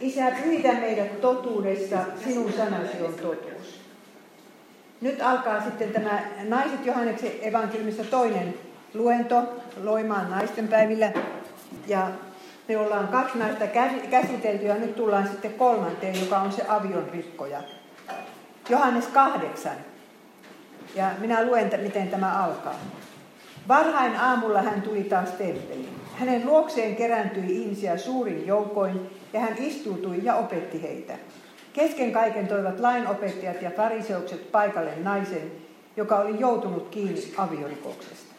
Isä, pyhitä meidät totuudessa, sinun sanasi on totuus. Nyt alkaa sitten tämä Naiset Johanneksen evankeliumissa toinen luento Loimaan naistenpäivillä. Ja me ollaan kaksi näistä käsitelty ja nyt tullaan sitten kolmanteen, joka on se avion rikkoja. Johannes kahdeksan. Ja minä luen, miten tämä alkaa. Varhain aamulla hän tuli taas temppeliin. Hänen luokseen kerääntyi ihmisiä suurin joukoin ja hän istuutui ja opetti heitä. Kesken kaiken toivat lainopettajat ja fariseukset paikalle naisen, joka oli joutunut kiinni aviorikoksesta.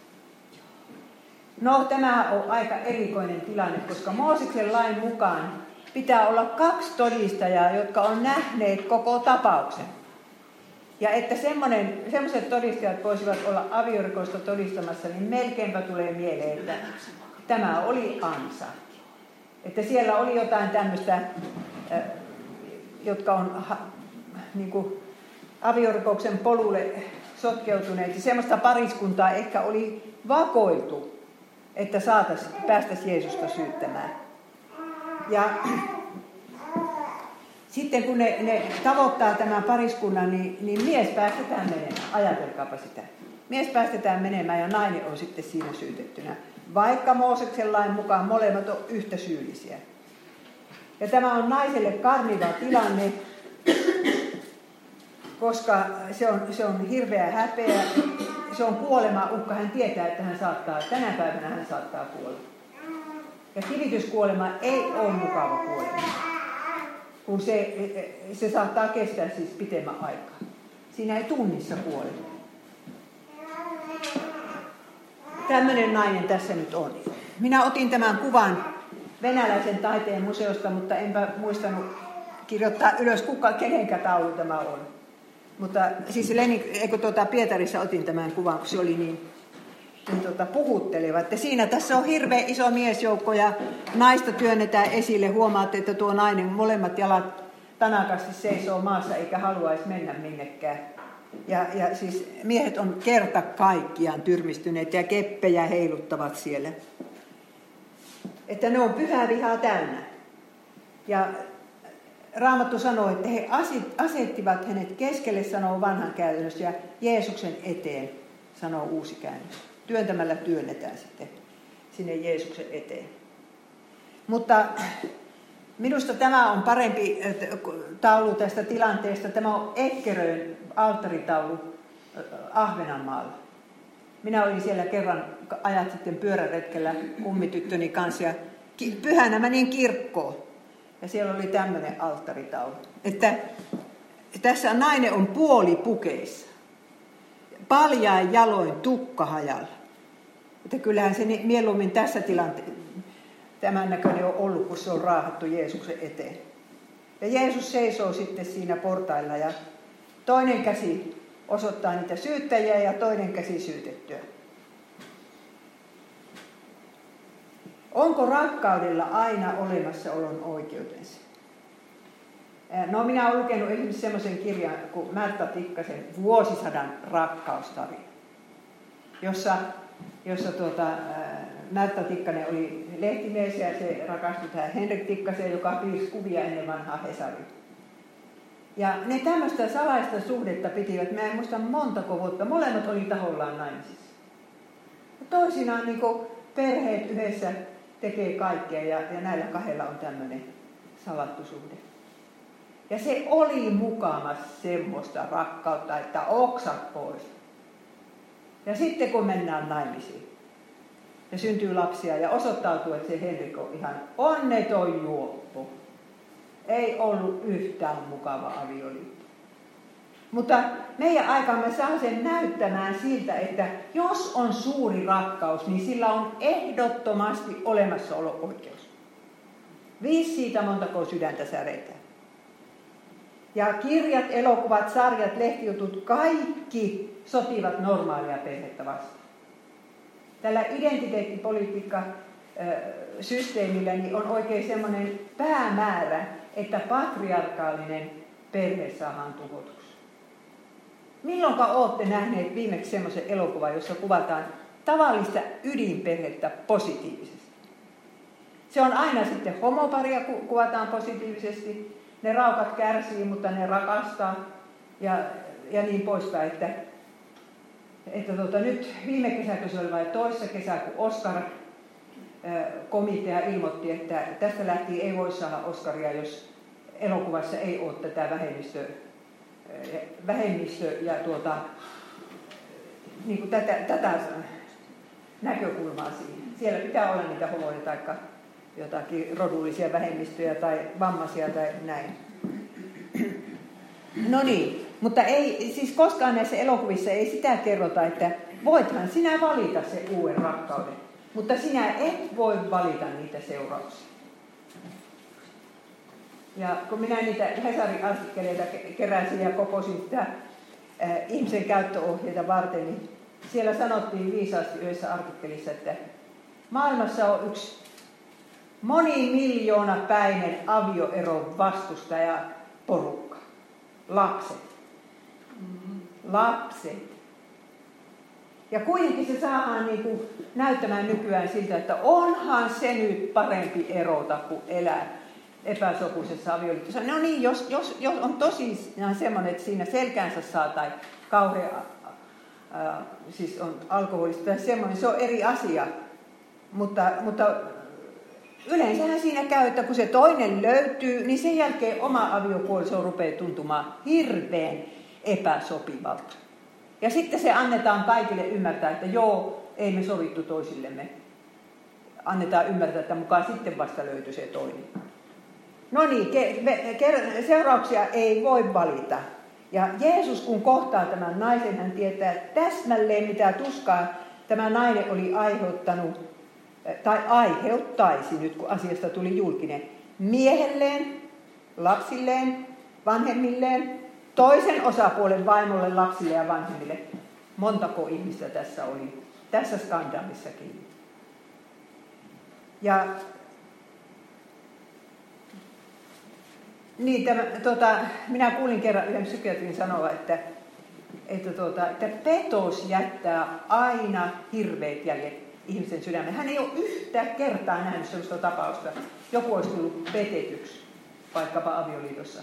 No, tämä on aika erikoinen tilanne, koska Mooseksen lain mukaan pitää olla kaksi todistajaa, jotka on nähneet koko tapauksen. Ja että semmoiset todistajat voisivat olla aviorikosta todistamassa, niin melkeinpä tulee mieleen, että tämä oli ansa. Että siellä oli jotain tämmöistä, jotka on niin kuin, aviorikoksen polulle sotkeutuneet. Ja semmoista pariskuntaa ehkä oli vakoiltu, että saataisiin, päästäisiin Jeesusta syyttämään. Ja sitten kun ne, ne tavoittaa tämän pariskunnan, niin, niin mies päästetään menemään. Ajatelkaapa sitä. Mies päästetään menemään ja nainen on sitten siinä syytettynä. Vaikka Mooseksen lain mukaan molemmat on yhtä syyllisiä. Ja tämä on naiselle karmiva tilanne, koska se on, se on hirveä häpeä. Se on kuolema uhka. Hän tietää, että hän saattaa, tänä päivänä hän saattaa kuolla. Ja kivityskuolema ei ole mukava kuolema kun se, se saattaa kestää siis pitemmän aikaa. Siinä ei tunnissa kuole. Tämmöinen nainen tässä nyt on. Minä otin tämän kuvan venäläisen taiteen museosta, mutta enpä muistanut kirjoittaa ylös, kuka, kenenkä taulu tämä on. Mutta siis Lenin, eikö tuota, Pietarissa otin tämän kuvan, kun se oli niin niin tuota, puhuttelevat. Ja siinä tässä on hirveän iso miesjoukko ja naista työnnetään esille. Huomaatte, että tuo nainen molemmat jalat tanakasti seisoo maassa eikä haluaisi mennä minnekään. Ja, ja siis miehet on kerta kaikkiaan tyrmistyneet ja keppejä heiluttavat siellä. Että ne on pyhää vihaa täynnä. Ja Raamattu sanoo, että he asettivat hänet keskelle, sanoo vanhan käännös, ja Jeesuksen eteen, sanoo uusi käännös työntämällä työnnetään sitten sinne Jeesuksen eteen. Mutta minusta tämä on parempi taulu tästä tilanteesta. Tämä on Ekkeröön alttaritaulu Ahvenanmaalla. Minä olin siellä kerran ajat sitten pyöräretkellä kummityttöni kanssa ja pyhänä menin kirkkoon. Ja siellä oli tämmöinen alttaritaulu. Että tässä nainen on puolipukeissa. Paljain jaloin tukkahajalla. Että kyllähän se mieluummin tässä tilanteessa tämän näköinen on ollut, kun se on raahattu Jeesuksen eteen. Ja Jeesus seisoo sitten siinä portailla ja toinen käsi osoittaa niitä syyttäjiä ja toinen käsi syytettyä. Onko rakkaudella aina olemassa olon oikeutensa? No minä olen lukenut esimerkiksi semmoisen kirjan kuin Märta Tikkasen Vuosisadan rakkaustarina, jossa jossa tuota, Märta Tikkanen oli lehtimies ja se rakastui tähän Henrik Tikkaseen, joka piirsi kuvia ennen vanhaa Hesaria. Ja ne tämmöistä salaista suhdetta pitivät, mä en muista montako vuotta, molemmat oli tahollaan naimisissa. Toisinaan niin perheet yhdessä tekee kaikkea ja, ja näillä kahdella on tämmöinen salattu suhde. Ja se oli mukamassa semmoista rakkautta, että oksat pois. Ja sitten kun mennään naimisiin ja syntyy lapsia ja osoittautuu, että se Henrik on ihan onneton juoppo. Ei ollut yhtään mukava avioliitto. Mutta meidän aikamme saa sen näyttämään siltä, että jos on suuri rakkaus, niin sillä on ehdottomasti olemassaolo-oikeus. Viisi siitä montako sydäntä säretään. Ja kirjat, elokuvat, sarjat, lehtijutut, kaikki sotivat normaalia perhettä vastaan. Tällä identiteettipolitiikka systeemillä niin on oikein semmoinen päämäärä, että patriarkaalinen perhe saadaan tuhotuksi. Milloinka olette nähneet viimeksi semmoisen elokuvan, jossa kuvataan tavallista ydinperhettä positiivisesti? Se on aina sitten homoparia kuvataan positiivisesti. Ne raukat kärsii, mutta ne rakastaa ja, ja niin poispäin. Että, että tuota, nyt viime kesäkö se oli vai toissa kesä, kun Oscar komitea ilmoitti, että tästä lähtien ei voi saada Oscaria, jos elokuvassa ei ole tätä vähemmistö, vähemmistö ja tuota, niin kuin tätä, tätä näkökulmaa siihen. Siellä pitää olla niitä homoja tai jotakin rodullisia vähemmistöjä tai vammaisia tai näin. No niin, mutta ei, siis koskaan näissä elokuvissa ei sitä kerrota, että voithan sinä valita se uuden rakkauden, mutta sinä et voi valita niitä seurauksia. Ja kun minä niitä Hesarin artikkeleita keräsin ja kokosin sitä äh, ihmisen käyttöohjeita varten, niin siellä sanottiin viisaasti yhdessä artikkelissa, että maailmassa on yksi monimiljoona päinen avioeron vastustaja porukka. Lapset. Mm-hmm. Lapset. Ja kuitenkin se saadaan niin kuin näyttämään nykyään siltä, että onhan se nyt parempi erota kuin elää epäsopuisessa avioliitossa. No niin, jos, jos, jos on tosi semmoinen, että siinä selkäänsä saa tai kauhean äh, siis on alkoholista tai semmoinen, se on eri asia. Mutta, mutta yleensähän siinä käy, että kun se toinen löytyy, niin sen jälkeen oma aviopuoliso rupeaa tuntumaan hirveän epäsopivalta. Ja sitten se annetaan kaikille ymmärtää, että joo, ei me sovittu toisillemme. Annetaan ymmärtää, että mukaan sitten vasta löytyy se toinen. No niin, seurauksia ei voi valita. Ja Jeesus kun kohtaa tämän naisen, hän tietää täsmälleen mitä tuskaa tämä nainen oli aiheuttanut, tai aiheuttaisi nyt kun asiasta tuli julkinen, miehelleen, lapsilleen, vanhemmilleen, toisen osapuolen vaimolle, lapsille ja vanhemmille. Montako ihmistä tässä oli, tässä skandaalissakin. Ja Niin, tämä, tota, minä kuulin kerran yhden psykiatrin sanoa, että, että, tota, että petos jättää aina hirveät jäljet ihmisen sydämeen. Hän ei ole yhtä kertaa nähnyt sellaista tapausta. Joku olisi tullut petetyksi vaikkapa avioliitossa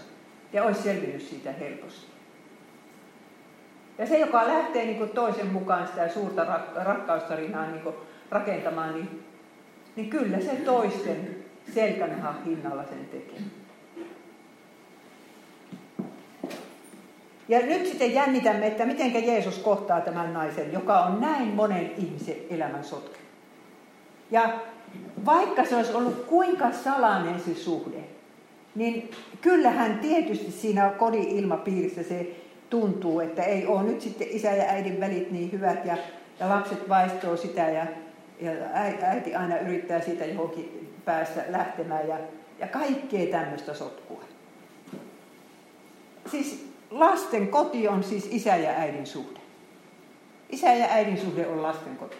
ja olisi selvinnyt siitä helposti. Ja se, joka lähtee niin kuin toisen mukaan sitä suurta rak- rakkaustarinaa niin kuin rakentamaan, niin, niin kyllä se toisten selkänahan hinnalla sen tekee. Ja nyt sitten jännitämme, että miten Jeesus kohtaa tämän naisen, joka on näin monen ihmisen elämän sotke. Ja vaikka se olisi ollut kuinka salainen se suhde, niin kyllähän tietysti siinä kodin ilmapiirissä se tuntuu, että ei ole nyt sitten isä ja äidin välit niin hyvät ja, ja lapset vaistoo sitä ja, ja äiti aina yrittää siitä johonkin päästä lähtemään ja, ja kaikkea tämmöistä sotkua. Siis lasten koti on siis isä ja äidin suhde. Isä ja äidin suhde on lasten koti.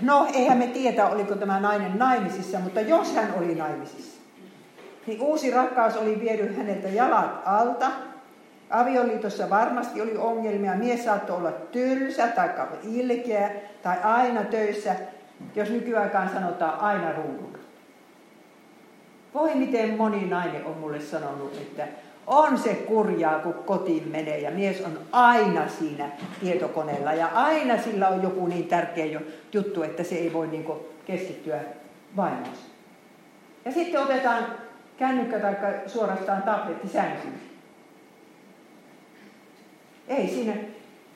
No, eihän me tiedä, oliko tämä nainen naimisissa, mutta jos hän oli naimisissa, niin uusi rakkaus oli viety häneltä jalat alta. Avioliitossa varmasti oli ongelmia. Mies saattoi olla tylsä tai ilkeä tai aina töissä, jos nykyaikaan sanotaan aina ruudulla. Voi miten moni nainen on mulle sanonut, että on se kurjaa, kun kotiin menee ja mies on aina siinä tietokoneella ja aina sillä on joku niin tärkeä juttu, että se ei voi niin keskittyä vaimoonsa. Ja sitten otetaan kännykkä tai suorastaan tabletti sänkyyn. Ei siinä,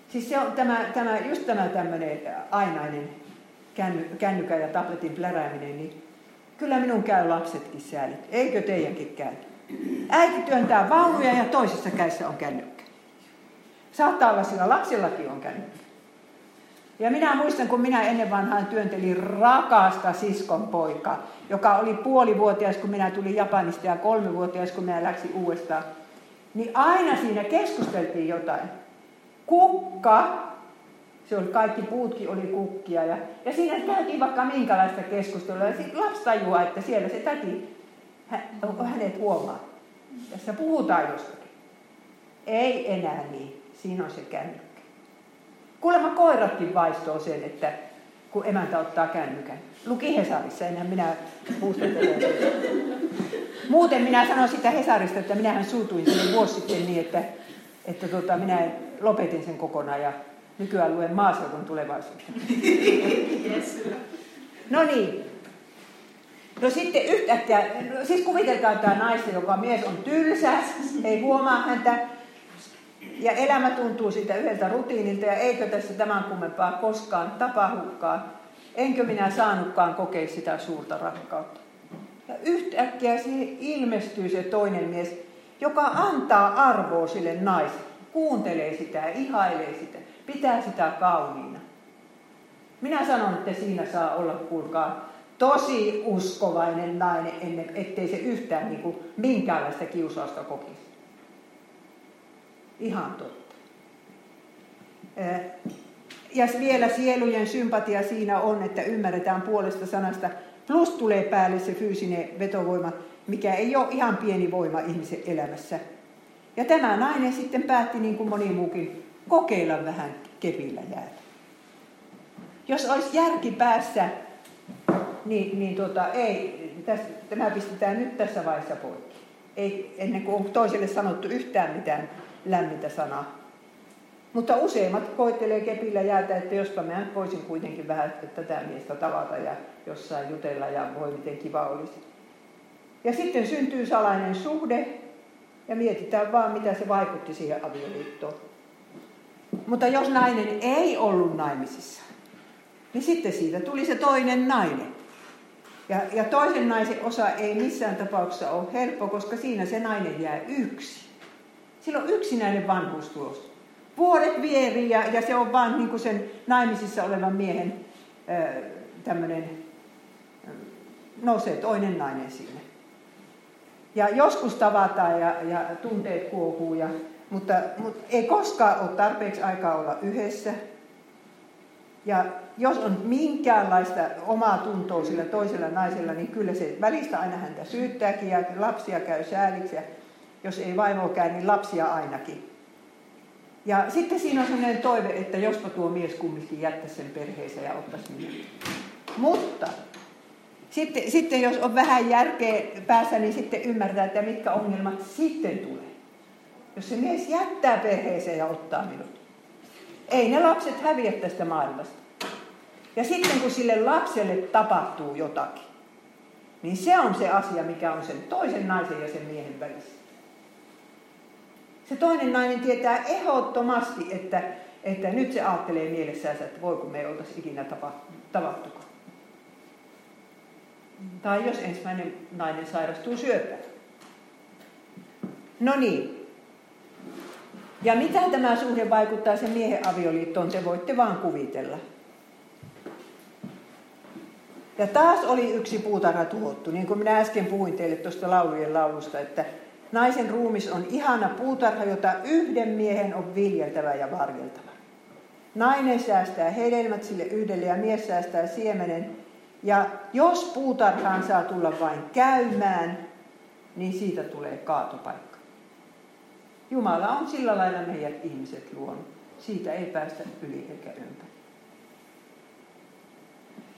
siis se on tämä, tämä, just tämä tämmöinen ainainen kännykän ja tabletin plärääminen, niin Kyllä minun käy lapsetkin säälit. Eikö teidänkin käy? Äiti työntää vaunuja ja toisessa kädessä on kännykkä. Saattaa olla sillä lapsillakin on kännykkä. Ja minä muistan, kun minä ennen vanhaan työntelin rakasta siskon poika, joka oli puolivuotias, kun minä tulin Japanista ja kolmivuotias, kun minä läksin uudestaan. Niin aina siinä keskusteltiin jotain. Kukka se oli, kaikki puutkin oli kukkia. Ja, ja siinä käytiin vaikka minkälaista keskustelua. Ja sitten lapsi tajuaa, että siellä se täti, onko hänet huomaa. Tässä puhutaan jostakin. Ei enää niin. Siinä on se kännykkä. Kuulemma koiratkin vaistoo sen, että kun emäntä ottaa kännykän. Luki Hesarissa, enää minä muistelen. Muuten minä sanon sitä Hesarista, että minähän suutuin sinne vuosi sitten niin, että, että tota, minä lopetin sen kokonaan ja nykyään luen maaseudun tulevaisuutta. Yes. No niin. No sitten yhtäkkiä, no siis kuvitelkaa tämä naista, joka mies on tylsä, ei huomaa häntä, ja elämä tuntuu siitä yhdeltä rutiinilta, ja eikö tässä tämän kummempaa koskaan tapahdukaan. Enkö minä saanutkaan kokea sitä suurta rakkautta. Ja yhtäkkiä siihen ilmestyy se toinen mies, joka antaa arvoa sille naiselle. Kuuntelee sitä, ihailee sitä, pitää sitä kauniina. Minä sanon, että siinä saa olla, kuulkaa, tosi uskovainen nainen, ennen, ettei se yhtään niin kuin, minkäänlaista kiusausta kokisi. Ihan totta. Ja vielä sielujen sympatia siinä on, että ymmärretään puolesta sanasta, plus tulee päälle se fyysinen vetovoima, mikä ei ole ihan pieni voima ihmisen elämässä. Ja tämä nainen sitten päätti, niin kuin moni muukin, kokeilla vähän kepillä jäätä. Jos olisi järki päässä, niin, niin tota, ei, tästä, tämä pistetään nyt tässä vaiheessa poikki. Ei, ennen kuin on toiselle sanottu yhtään mitään lämmintä sanaa. Mutta useimmat koittelee kepillä jäätä, että jospa mä voisin kuitenkin vähän tätä miestä tavata ja jossain jutella ja voi miten kiva olisi. Ja sitten syntyy salainen suhde ja mietitään vaan, mitä se vaikutti siihen avioliittoon. Mutta jos nainen ei ollut naimisissa, niin sitten siitä tuli se toinen nainen. Ja, ja toisen naisen osa ei missään tapauksessa ole helppo, koska siinä se nainen jää yksi. Silloin yksinäinen vanhuus tulossa. Vuodet vieri ja, ja se on vaan niin kuin sen naimisissa olevan miehen tämmöinen, nousee toinen nainen sinne. Ja joskus tavataan ja, ja tunteet kuohuu, ja, mutta, mutta ei koskaan ole tarpeeksi aikaa olla yhdessä. Ja jos on minkäänlaista omaa tuntoa sillä toisella naisella, niin kyllä se välistä aina häntä syyttääkin ja lapsia käy sääliksi. Ja jos ei vaimoa käy, niin lapsia ainakin. Ja sitten siinä on sellainen toive, että jospa tuo mies kumminkin jättäisi sen perheensä ja ottaisi minä. Mutta sitten, sitten jos on vähän järkeä päässä, niin sitten ymmärtää, että mitkä ongelmat sitten tulee. Jos se mies jättää perheeseen ja ottaa minut. Ei ne lapset häviä tästä maailmasta. Ja sitten kun sille lapselle tapahtuu jotakin, niin se on se asia, mikä on sen toisen naisen ja sen miehen välissä. Se toinen nainen tietää ehdottomasti, että, että nyt se ajattelee mielessään, että voi kun me ei oltaisi ikinä tavattukaan. Tai jos ensimmäinen nainen sairastuu syöpään. No niin. Ja mitä tämä suhde vaikuttaa sen miehen avioliittoon, te voitte vaan kuvitella. Ja taas oli yksi puutarha tuhottu, niin kuin minä äsken puhuin teille tuosta laulujen laulusta, että naisen ruumis on ihana puutarha, jota yhden miehen on viljeltävä ja varjeltava. Nainen säästää hedelmät sille yhdelle ja mies säästää siemenen. Ja jos puutarhaan saa tulla vain käymään, niin siitä tulee kaatopaikka. Jumala on sillä lailla meidät ihmiset luonut. Siitä ei päästä yli eikä ympäri.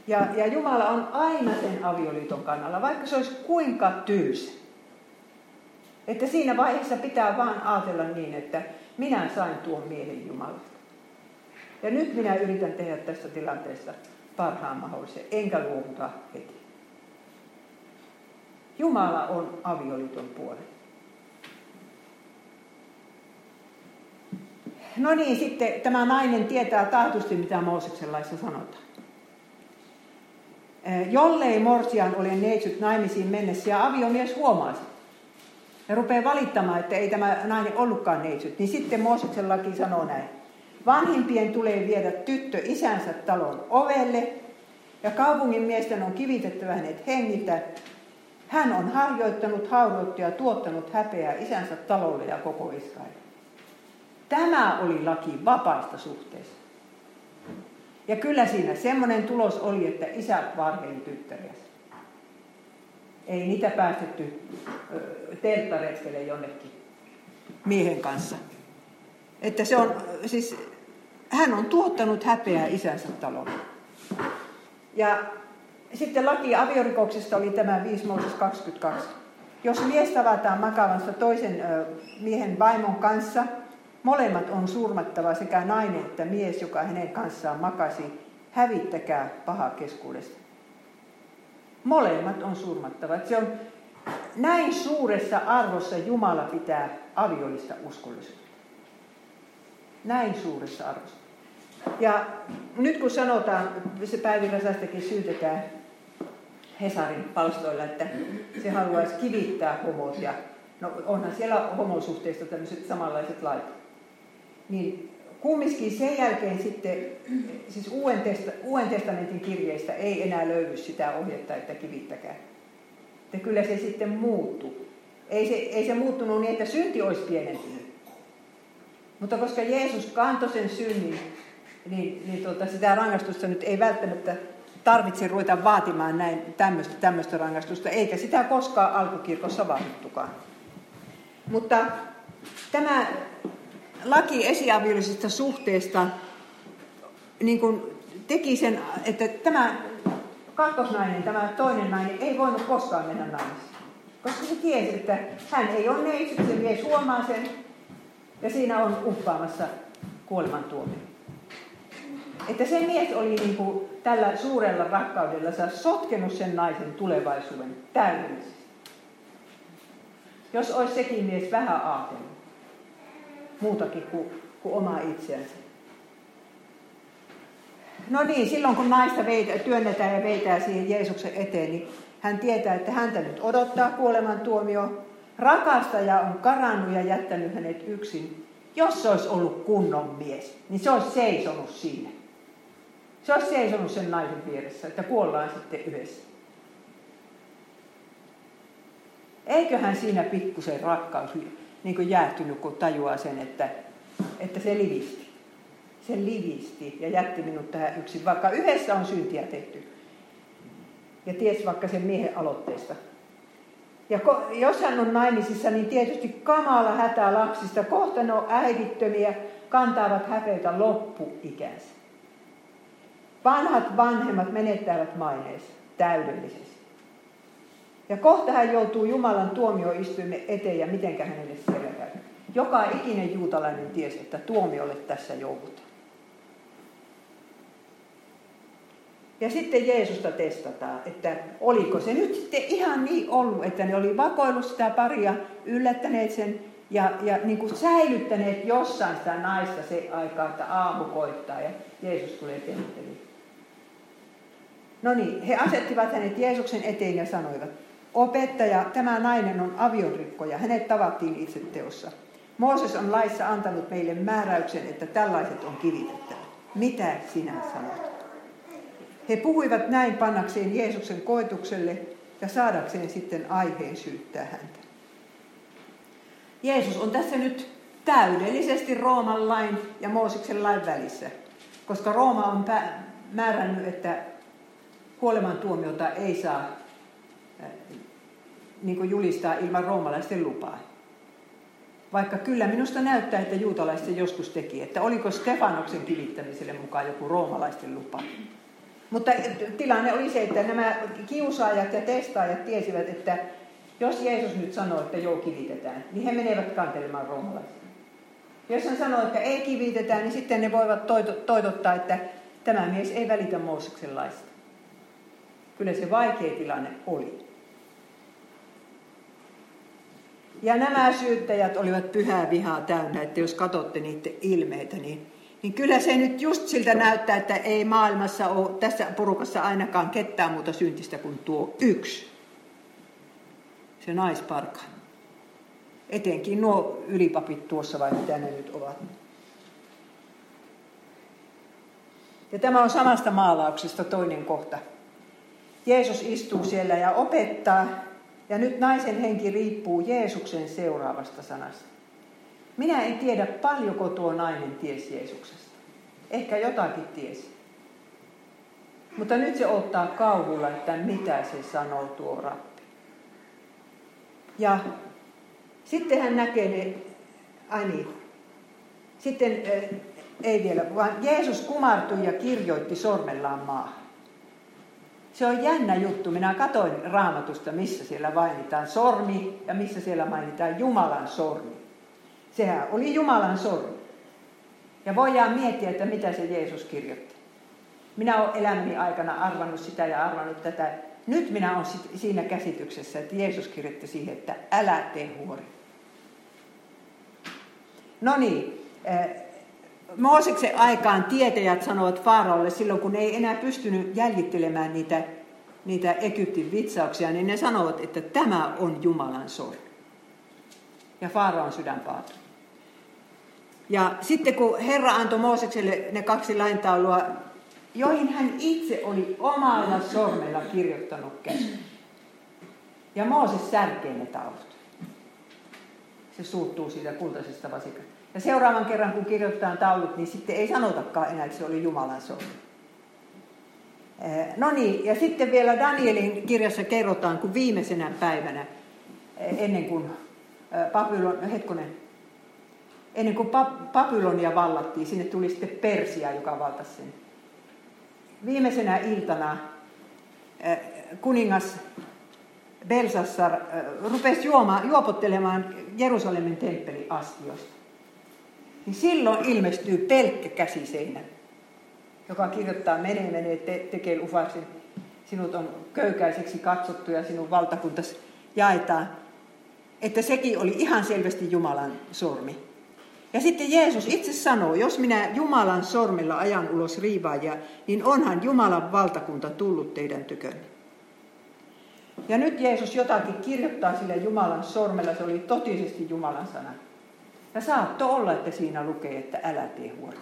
Ja, ja Jumala on aina sen avioliiton kannalla, vaikka se olisi kuinka tyysä. Että siinä vaiheessa pitää vaan ajatella niin, että minä sain tuon miehen Jumalalta. Ja nyt minä yritän tehdä tässä tilanteessa parhaan mahdollisen, enkä luovuta heti. Jumala on avioliiton puolella. No niin, sitten tämä nainen tietää taatusti, mitä Mooseksen laissa sanotaan. Jollei Morsian ole neitsyt naimisiin mennessä ja aviomies huomaisi, ja rupeaa valittamaan, että ei tämä nainen ollutkaan neitsyt, niin sitten Mooseksen laki sanoo näin. Vanhimpien tulee viedä tyttö isänsä talon ovelle, ja kaupungin miesten on kivitettävä hänet hengiltä. Hän on harjoittanut, haudottu ja tuottanut häpeää isänsä talolle ja koko Israelille. Tämä oli laki vapaista suhteista. Ja kyllä siinä semmoinen tulos oli, että isä varheli tyttäriä. Ei niitä päästetty telttaretkelle jonnekin miehen kanssa. Että se on, siis, hän on tuottanut häpeää isänsä talolle. Ja sitten laki aviorikoksesta oli tämä 5 Mooses 22. Jos mies tavataan makavansa toisen miehen vaimon kanssa, molemmat on surmattava sekä nainen että mies, joka hänen kanssaan makasi. Hävittäkää paha keskuudesta. Molemmat on surmattava. Se on näin suuressa arvossa Jumala pitää aviollista uskollisuutta. Näin suuressa arvossa. Ja nyt kun sanotaan, se Päivi Räsästäkin syytetään Hesarin palstoilla, että se haluaisi kivittää homot ja no onhan siellä homosuhteista tämmöiset samanlaiset lait. Niin kumminkin sen jälkeen sitten, siis Uuden, testa, Uuden testamentin kirjeistä ei enää löydy sitä ohjetta, että kivittäkää. Että kyllä se sitten muuttuu. Ei se, ei se muuttunut niin, että synti olisi pienentynyt. Mutta koska Jeesus kantoi sen synnin, niin, niin tuota, sitä rangaistusta nyt ei välttämättä tarvitse ruveta vaatimaan näin tämmöistä, tämmöistä rangaistusta, eikä sitä koskaan alkukirkossa vaadittukaan. Mutta tämä laki esiaviollisesta suhteesta niin kuin teki sen, että tämä kakkosnainen, tämä toinen nainen, ei voinut koskaan mennä naimisiin. Koska se tiesi, että hän ei ole neitsyt, se mies huomaa sen, ja siinä on uhkaamassa kuolemantuomio. Että se mies oli niin kuin tällä suurella rakkaudella sotkenut sen naisen tulevaisuuden täydellisesti. Jos olisi sekin mies vähän ajatellut muutakin kuin, kuin omaa itseänsä. No niin, silloin kun naista veitä, työnnetään ja veitää siihen Jeesuksen eteen, niin hän tietää, että häntä nyt odottaa kuolemantuomio. Rakastaja on karannut ja jättänyt hänet yksin. Jos se olisi ollut kunnon mies, niin se olisi seisonut siinä. Se olisi seisonut sen naisen vieressä, että kuollaan sitten yhdessä. Eiköhän siinä pikkusen rakkaus niin kuin jäätynyt, kun tajuaa sen, että, että se livisti. Se livisti ja jätti minut tähän yksin, vaikka yhdessä on syntiä tehty. Ja ties vaikka sen miehen aloitteesta. Ja jos hän on naimisissa, niin tietysti kamala hätää lapsista. Kohta ne on äidittömiä, kantaavat häpeitä loppuikänsä. Vanhat vanhemmat menettävät maineensa täydellisesti. Ja kohta hän joutuu Jumalan tuomioistuimen eteen ja mitenkä hänelle siellä käy. Joka ikinen juutalainen tiesi, että tuomiolle tässä joudutaan. Ja sitten Jeesusta testataan, että oliko se nyt sitten ihan niin ollut, että ne oli vakoillut sitä paria, yllättäneet sen ja, ja niin kuin säilyttäneet jossain sitä naista se aikaa, että aamu koittaa ja Jeesus tulee temppeliin. No niin, he asettivat hänet Jeesuksen eteen ja sanoivat, opettaja, tämä nainen on avionrikkoja, hänet tavattiin itse teossa. Mooses on laissa antanut meille määräyksen, että tällaiset on kivitettävä. Mitä sinä sanot? He puhuivat näin pannakseen Jeesuksen koetukselle ja saadakseen sitten aiheen syyttää häntä. Jeesus on tässä nyt täydellisesti Rooman lain ja Mooseksen lain välissä, koska Rooma on määrännyt, että kuolemantuomiota ei saa niin kuin julistaa ilman roomalaisten lupaa. Vaikka kyllä minusta näyttää, että juutalaiset joskus teki, että oliko Stefanoksen kivittämiselle mukaan joku roomalaisten lupa. Mutta tilanne oli se, että nämä kiusaajat ja testaajat tiesivät, että jos Jeesus nyt sanoo, että joo kivitetään, niin he menevät kantelemaan roomalaisia. Jos hän sanoo, että ei kivitetään, niin sitten ne voivat toitottaa, että tämä mies ei välitä Mooseksen laista. Kyllä se vaikea tilanne oli. Ja nämä syyttäjät olivat pyhää vihaa täynnä, että jos katsotte niiden ilmeitä, niin niin kyllä se nyt just siltä näyttää, että ei maailmassa ole tässä porukassa ainakaan ketään muuta syntistä kuin tuo yksi. Se naisparka. Etenkin nuo ylipapit tuossa vai mitä ne nyt ovat. Ja tämä on samasta maalauksesta toinen kohta. Jeesus istuu siellä ja opettaa, ja nyt naisen henki riippuu Jeesuksen seuraavasta sanasta. Minä en tiedä paljonko tuo nainen tiesi Jeesuksesta. Ehkä jotakin tiesi. Mutta nyt se ottaa kauhulla, että mitä se sanoo tuo rappi. Ja sitten hän näkee ne, ai niin, sitten ei vielä, vaan Jeesus kumartui ja kirjoitti sormellaan maahan. Se on jännä juttu. Minä katoin raamatusta, missä siellä mainitaan sormi ja missä siellä mainitaan Jumalan sormi. Sehän oli Jumalan sormi. Ja voidaan miettiä, että mitä se Jeesus kirjoitti. Minä olen elämäni aikana arvannut sitä ja arvannut tätä. Nyt minä olen siinä käsityksessä, että Jeesus kirjoitti siihen, että älä tee huori. No niin, eh, Mooseksen aikaan tietäjät sanoivat Faaraolle silloin, kun ei enää pystynyt jäljittelemään niitä, niitä Egyptin vitsauksia, niin ne sanovat, että tämä on Jumalan sormi. Ja Faaraon sydän paatui. Ja sitten kun Herra antoi Moosekselle ne kaksi laintaulua, joihin hän itse oli omalla sormella kirjoittanut käsin. Ja Mooses särkee ne taulut. Se suuttuu siitä kultaisesta vasikasta. Ja seuraavan kerran, kun kirjoitetaan taulut, niin sitten ei sanotakaan enää, että se oli Jumalan sormi. Eh, no niin, ja sitten vielä Danielin kirjassa kerrotaan, kun viimeisenä päivänä, eh, ennen kuin Babylon, eh, hetkonen, ennen kuin Babylonia vallattiin, sinne tuli sitten Persia, joka valtasi sen. Viimeisenä iltana kuningas Belsassar rupesi juomaan, juopottelemaan Jerusalemin temppeliastiosta niin silloin ilmestyy pelkkä käsiseinä, joka kirjoittaa menee, menee, te, tekee lufauksen, sinut on köykäiseksi katsottu ja sinun valtakuntas jaetaan. Että sekin oli ihan selvästi Jumalan sormi. Ja sitten Jeesus itse sanoo, jos minä Jumalan sormella ajan ulos riivaajia, niin onhan Jumalan valtakunta tullut teidän tykönne. Ja nyt Jeesus jotakin kirjoittaa sille Jumalan sormella, se oli totisesti Jumalan sana. Ja saatto olla, että siinä lukee, että älä tee huono.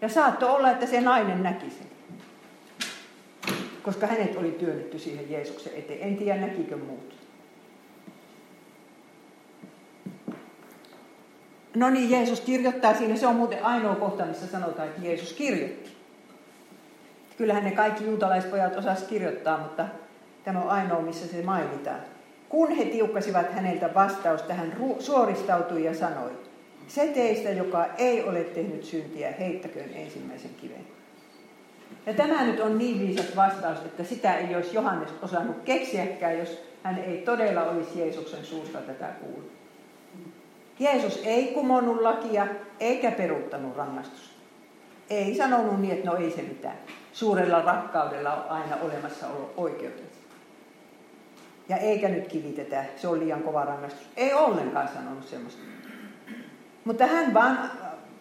Ja saatto olla, että se nainen näki sen. Koska hänet oli työnnetty siihen Jeesuksen eteen. En tiedä, näkikö muut. No niin, Jeesus kirjoittaa siinä. Se on muuten ainoa kohta, missä sanotaan, että Jeesus kirjoitti. Kyllähän ne kaikki juutalaispojat osas kirjoittaa, mutta tämä on ainoa, missä se mainitaan. Kun he tiukkasivat häneltä vastausta, hän suoristautui ja sanoi, se teistä, joka ei ole tehnyt syntiä, heittäköön ensimmäisen kiven. Ja tämä nyt on niin viisas vastaus, että sitä ei olisi Johannes osannut keksiäkään, jos hän ei todella olisi Jeesuksen suusta tätä kuullut. Jeesus ei kumonnut lakia eikä peruuttanut rangaistusta. Ei sanonut niin, että no ei se mitään. Suurella rakkaudella on aina olemassa oikeudet. Ja eikä nyt kivitetä, se on liian kova rangaistus. Ei ollenkaan sanonut semmoista. Mutta hän vaan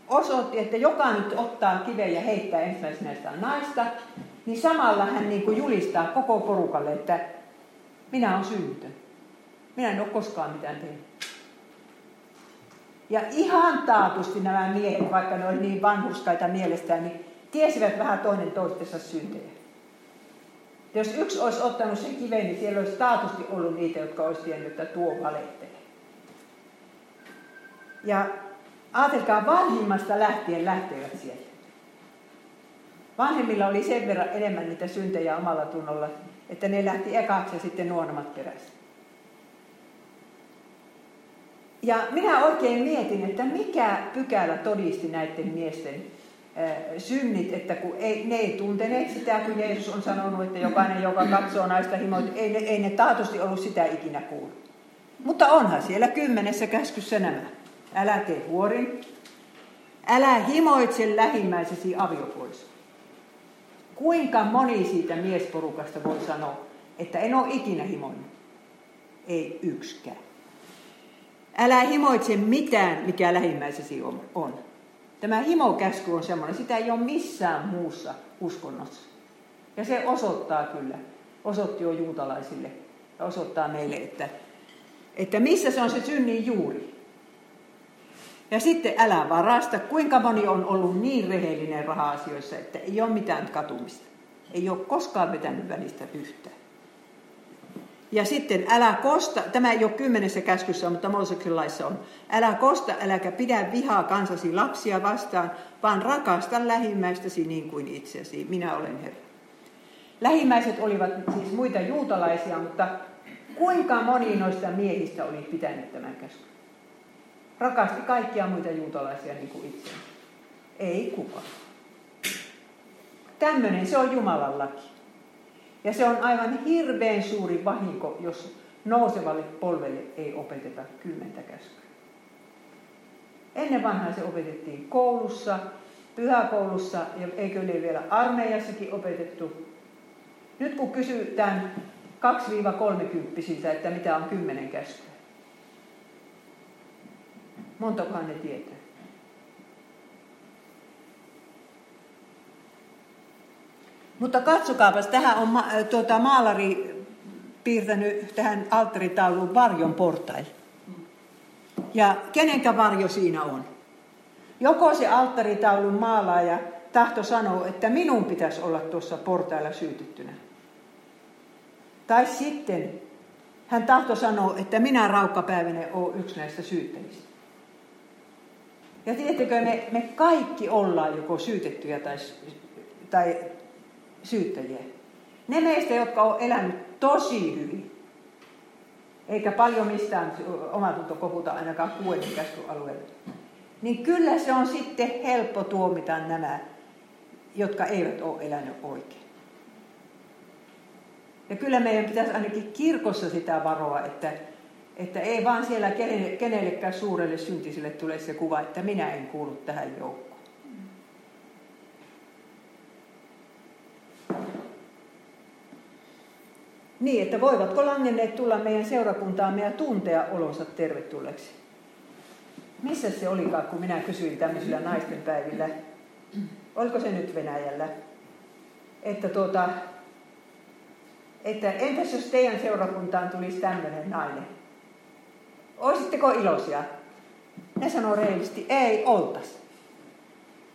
osoitti, että joka nyt ottaa kiven ja heittää ensimmäisenä sitä naista, niin samalla hän niin kuin julistaa koko porukalle, että minä olen syytön. Minä en ole koskaan mitään tehnyt. Ja ihan taatusti nämä miehet, vaikka ne olivat niin vanhuskaita mielestään, niin tiesivät vähän toinen toistensa syntejä. Jos yksi olisi ottanut sen kiven, niin siellä olisi taatusti ollut niitä, jotka olisi tiennyt, että tuo valettelee. Ja Aatelkaa, vanhimmasta lähtien lähtevät sieltä. Vanhemmilla oli sen verran enemmän niitä syntejä omalla tunnolla, että ne lähti ekaksi ja sitten nuonommat perässä. Ja minä oikein mietin, että mikä pykälä todisti näiden miesten synnit, että kun ei, ne ei tunteneet sitä, kun Jeesus on sanonut, että jokainen, joka katsoo naista himoita, ei ei ne taatusti ollut sitä ikinä kuullut. Mutta onhan siellä kymmenessä käskyssä nämä. Älä tee huorin. Älä himoitse lähimmäisesi aviopuoliso. Kuinka moni siitä miesporukasta voi sanoa, että en ole ikinä himoinut? Ei yksikään. Älä himoitse mitään, mikä lähimmäisesi on. Tämä himokäsky on semmoinen, sitä ei ole missään muussa uskonnossa. Ja se osoittaa kyllä, osoitti jo juutalaisille ja osoittaa meille, että, että missä se on se synnin juuri. Ja sitten älä varasta. Kuinka moni on ollut niin rehellinen raha-asioissa, että ei ole mitään katumista. Ei ole koskaan vetänyt välistä yhtään. Ja sitten älä kosta, tämä ei ole kymmenessä käskyssä, mutta Mooseksen laissa on. Älä kosta, äläkä pidä vihaa kansasi lapsia vastaan, vaan rakasta lähimmäistäsi niin kuin itseäsi. Minä olen Herra. Lähimmäiset olivat siis muita juutalaisia, mutta kuinka moni noista miehistä oli pitänyt tämän käskyn? Rakasti kaikkia muita juutalaisia niin kuin itse. Ei kukaan. Tämmöinen se on Jumalan laki. Ja se on aivan hirveän suuri vahinko, jos nousevalle polvelle ei opeteta kymmentä käskyä. Ennen vanhaa se opetettiin koulussa, pyhäkoulussa ja eikö ne vielä armeijassakin opetettu. Nyt kun kysytään 2-30, että mitä on kymmenen käskyä. Montakohan ne tietää? Mutta katsokaapas, tähän on ma- tuota, maalari piirtänyt tähän alttaritauluun varjon portaille. Ja kenenkä varjo siinä on? Joko se alttaritaulun maalaaja tahto sanoo, että minun pitäisi olla tuossa portailla syytettynä. Tai sitten hän tahto sanoo, että minä raukkapäivänä olen yksi näistä syyttäjistä. Ja tiedättekö, me, me kaikki ollaan joko syytettyjä tai, tai syyttäjiä. Ne meistä, jotka on elänyt tosi hyvin, eikä paljon mistään omatunto kohuta ainakaan kuuden käskyalueella, niin kyllä se on sitten helppo tuomita nämä, jotka eivät ole elänyt oikein. Ja kyllä meidän pitäisi ainakin kirkossa sitä varoa, että, että ei vaan siellä kenellekään suurelle syntiselle tule se kuva, että minä en kuulu tähän joukkoon. Niin, että voivatko langenneet tulla meidän seurakuntaamme ja tuntea olonsa tervetulleeksi? Missä se olikaan, kun minä kysyin tämmöisillä naisten päivillä? Oliko se nyt Venäjällä? Että, tuota, että entäs jos teidän seurakuntaan tulisi tämmöinen nainen? Olisitteko iloisia? Ne sanoo reilisti, ei oltas.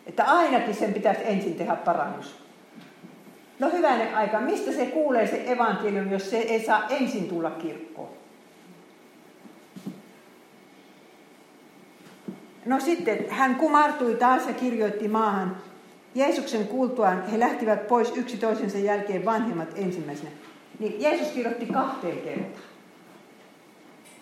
Että ainakin sen pitäisi ensin tehdä parannus. No hyvänen aika, mistä se kuulee se evankelium, jos se ei saa ensin tulla kirkkoon? No sitten hän kumartui taas ja kirjoitti maahan. Jeesuksen kuultuaan he lähtivät pois yksi toisensa jälkeen vanhemmat ensimmäisenä. Niin Jeesus kirjoitti kahteen kertaan.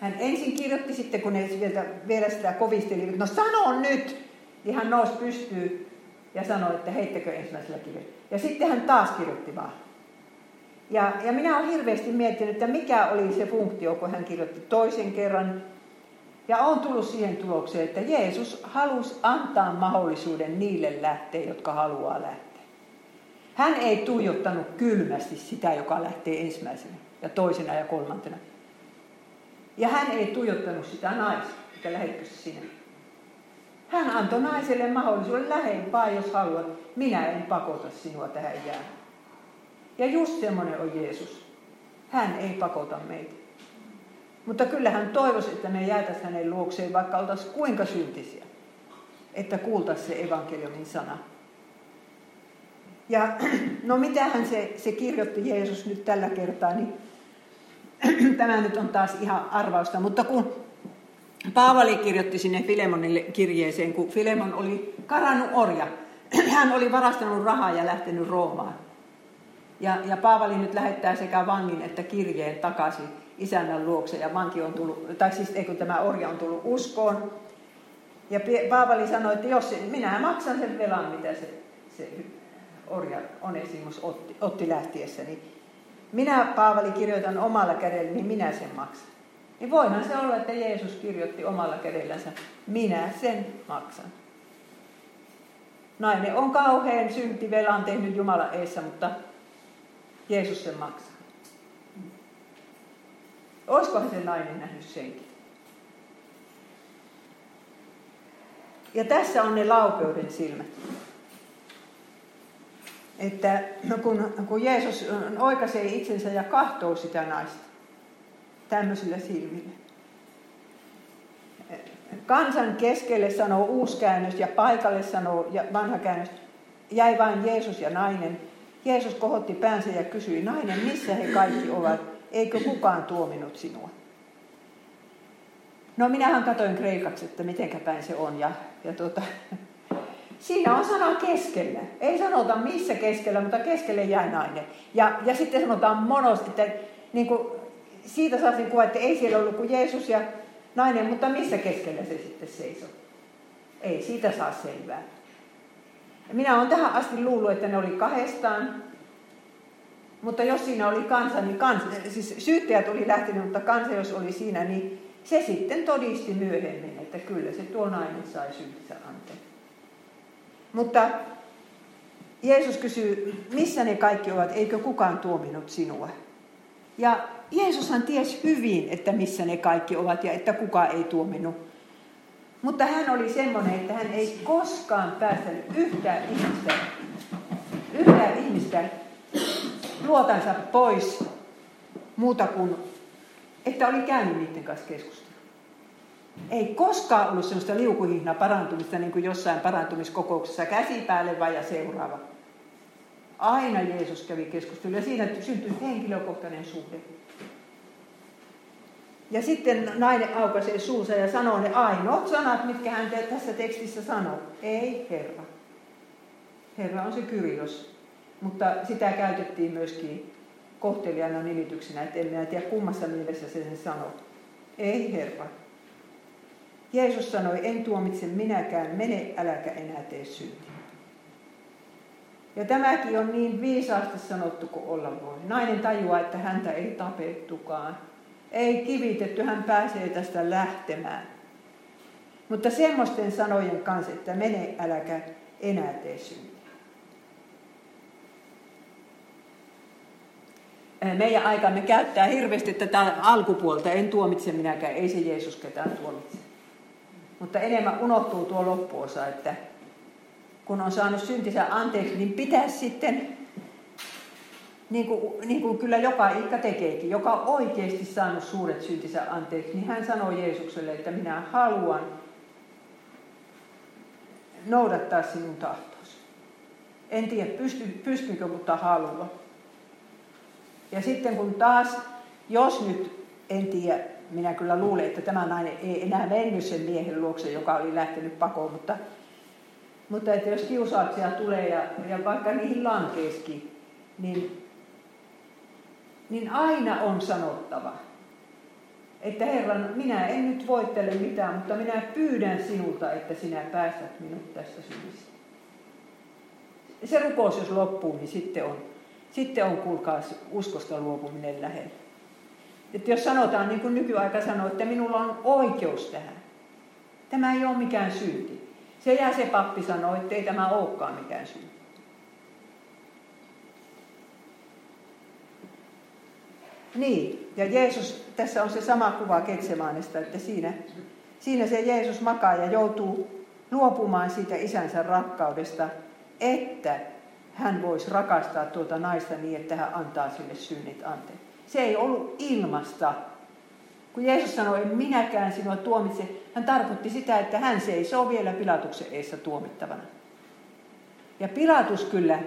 Hän ensin kirjoitti sitten, kun ne vielä, vielä sitä kovisteli, no sano nyt, niin hän nousi pystyy ja sanoi, että heittäkö ensimmäisellä kirjalla. Ja sitten hän taas kirjoitti vaan. Ja, ja minä olen hirveästi miettinyt, että mikä oli se funktio, kun hän kirjoitti toisen kerran. Ja on tullut siihen tulokseen, että Jeesus halusi antaa mahdollisuuden niille lähteä, jotka haluaa lähteä. Hän ei tuijottanut kylmästi sitä, joka lähtee ensimmäisenä ja toisena ja kolmantena. Ja hän ei tuijottanut sitä naista, että lähetkö sinä. Hän antoi naiselle mahdollisuuden vaan, jos haluat. Minä en pakota sinua tähän jään. Ja just semmoinen on Jeesus. Hän ei pakota meitä. Mutta kyllä hän toivoisi, että me jäätäisiin hänen luokseen, vaikka oltaisiin kuinka syntisiä. Että kuultaisiin se evankeliumin sana. Ja no mitähän se, se kirjoitti Jeesus nyt tällä kertaa, niin tämä nyt on taas ihan arvausta. Mutta kun Paavali kirjoitti sinne Filemonille kirjeeseen, kun Filemon oli karannut orja. Hän oli varastanut rahaa ja lähtenyt Roomaan. Ja, ja Paavali nyt lähettää sekä vangin että kirjeen takaisin isännän luokse. Ja vanki on tullut, tai siis eikö tämä orja on tullut uskoon. Ja Paavali sanoi, että jos minä maksan sen velan, mitä se, se orja Onesimus otti, otti lähtiessä, niin minä Paavali kirjoitan omalla kädellä, niin minä sen maksan. Niin voihan se olla, että Jeesus kirjoitti omalla kädellänsä, minä sen maksan. Nainen on kauhean syntivelan tehnyt Jumala eessä, mutta Jeesus sen maksaa. Olisikohan se nainen nähnyt senkin? Ja tässä on ne laupeuden silmät. Että no kun, kun Jeesus oikaisee itsensä ja kahtoo sitä naista, tämmöisillä silmillä. Kansan keskelle sanoo uusi käännös ja paikalle sanoo ja vanha käännös. Jäi vain Jeesus ja nainen. Jeesus kohotti päänsä ja kysyi, nainen, missä he kaikki ovat? Eikö kukaan tuominut sinua? No minähän katoin kreikaksi, että mitenkä päin se on. Ja, ja tuota, siinä on sana keskellä. Ei sanota missä keskellä, mutta keskelle jäi nainen. Ja, ja sitten sanotaan monos, että niin kuin siitä saisin kuva, että ei siellä ollut kuin Jeesus ja nainen, mutta missä keskellä se sitten seisoi? Ei siitä saa selvää. Minä olen tähän asti luullut, että ne oli kahdestaan. Mutta jos siinä oli kansa, niin kansa, siis syyttäjät oli lähtenyt, mutta kansa jos oli siinä, niin se sitten todisti myöhemmin, että kyllä se tuo nainen sai syntinsä anteeksi. Mutta Jeesus kysyy, missä ne kaikki ovat, eikö kukaan tuominut sinua? Ja Jeesushan tiesi hyvin, että missä ne kaikki ovat ja että kukaan ei tuominut. Mutta hän oli semmoinen, että hän ei koskaan päästänyt yhtään ihmistä, yhtään ihmistä luotansa pois muuta kuin, että oli käynyt niiden kanssa keskustelua. Ei koskaan ollut sellaista liukuhihna parantumista niin kuin jossain parantumiskokouksessa käsi päälle ja seuraava. Aina Jeesus kävi keskustelua ja siinä syntyi henkilökohtainen suhde. Ja sitten nainen aukaisee suunsa ja sanoo ne ainoat sanat, mitkä hän tässä tekstissä sanoo. Ei Herra. Herra on se kyrios. Mutta sitä käytettiin myöskin kohtelijana nimityksenä, että en minä tiedä kummassa mielessä se sen sanoo. Ei Herra. Jeesus sanoi, en tuomitse minäkään, mene äläkä enää tee syntiä. Ja tämäkin on niin viisaasti sanottu kuin olla voi. Nainen tajuaa, että häntä ei tapettukaan. Ei kivitetty, hän pääsee tästä lähtemään. Mutta semmoisten sanojen kanssa, että mene äläkä enää tee syntiä. Meidän aikamme käyttää hirveästi tätä alkupuolta, en tuomitse minäkään, ei se Jeesus ketään tuomitse. Mutta enemmän unohtuu tuo loppuosa, että kun on saanut syntinsä anteeksi, niin pitäisi sitten, niin kuin, niin kuin kyllä joka ikka tekeekin, joka on oikeasti saanut suuret syntinsä anteeksi, niin hän sanoo Jeesukselle, että minä haluan noudattaa sinun tahtosi. En tiedä, pysty, pystynkö, mutta haluan. Ja sitten kun taas, jos nyt, en tiedä, minä kyllä luulen, että tämä nainen ei enää mennyt sen miehen luokse, joka oli lähtenyt pakoon, mutta, mutta että jos kiusauksia tulee ja, ja vaikka niihin lankeeskin, niin, niin aina on sanottava, että Herra, minä en nyt voittele mitään, mutta minä pyydän sinulta, että sinä päästät minut tästä synnistä. Se rukous, jos loppuu, niin sitten on, sitten on kuulkaa uskosta luopuminen lähellä. Että jos sanotaan, niin kuin nykyaika sanoo, että minulla on oikeus tähän. Tämä ei ole mikään synti. Se jää se pappi sanoo, että ei tämä olekaan mikään synti. Niin, ja Jeesus, tässä on se sama kuva Ketsemaanesta, että siinä, siinä se Jeesus makaa ja joutuu luopumaan siitä isänsä rakkaudesta, että hän voisi rakastaa tuota naista niin, että hän antaa sille synnit anteeksi. Se ei ollut ilmasta. Kun Jeesus sanoi, en minäkään sinua tuomitse, hän tarkoitti sitä, että hän seisoo vielä Pilatuksen eessä tuomittavana. Ja Pilatus kyllä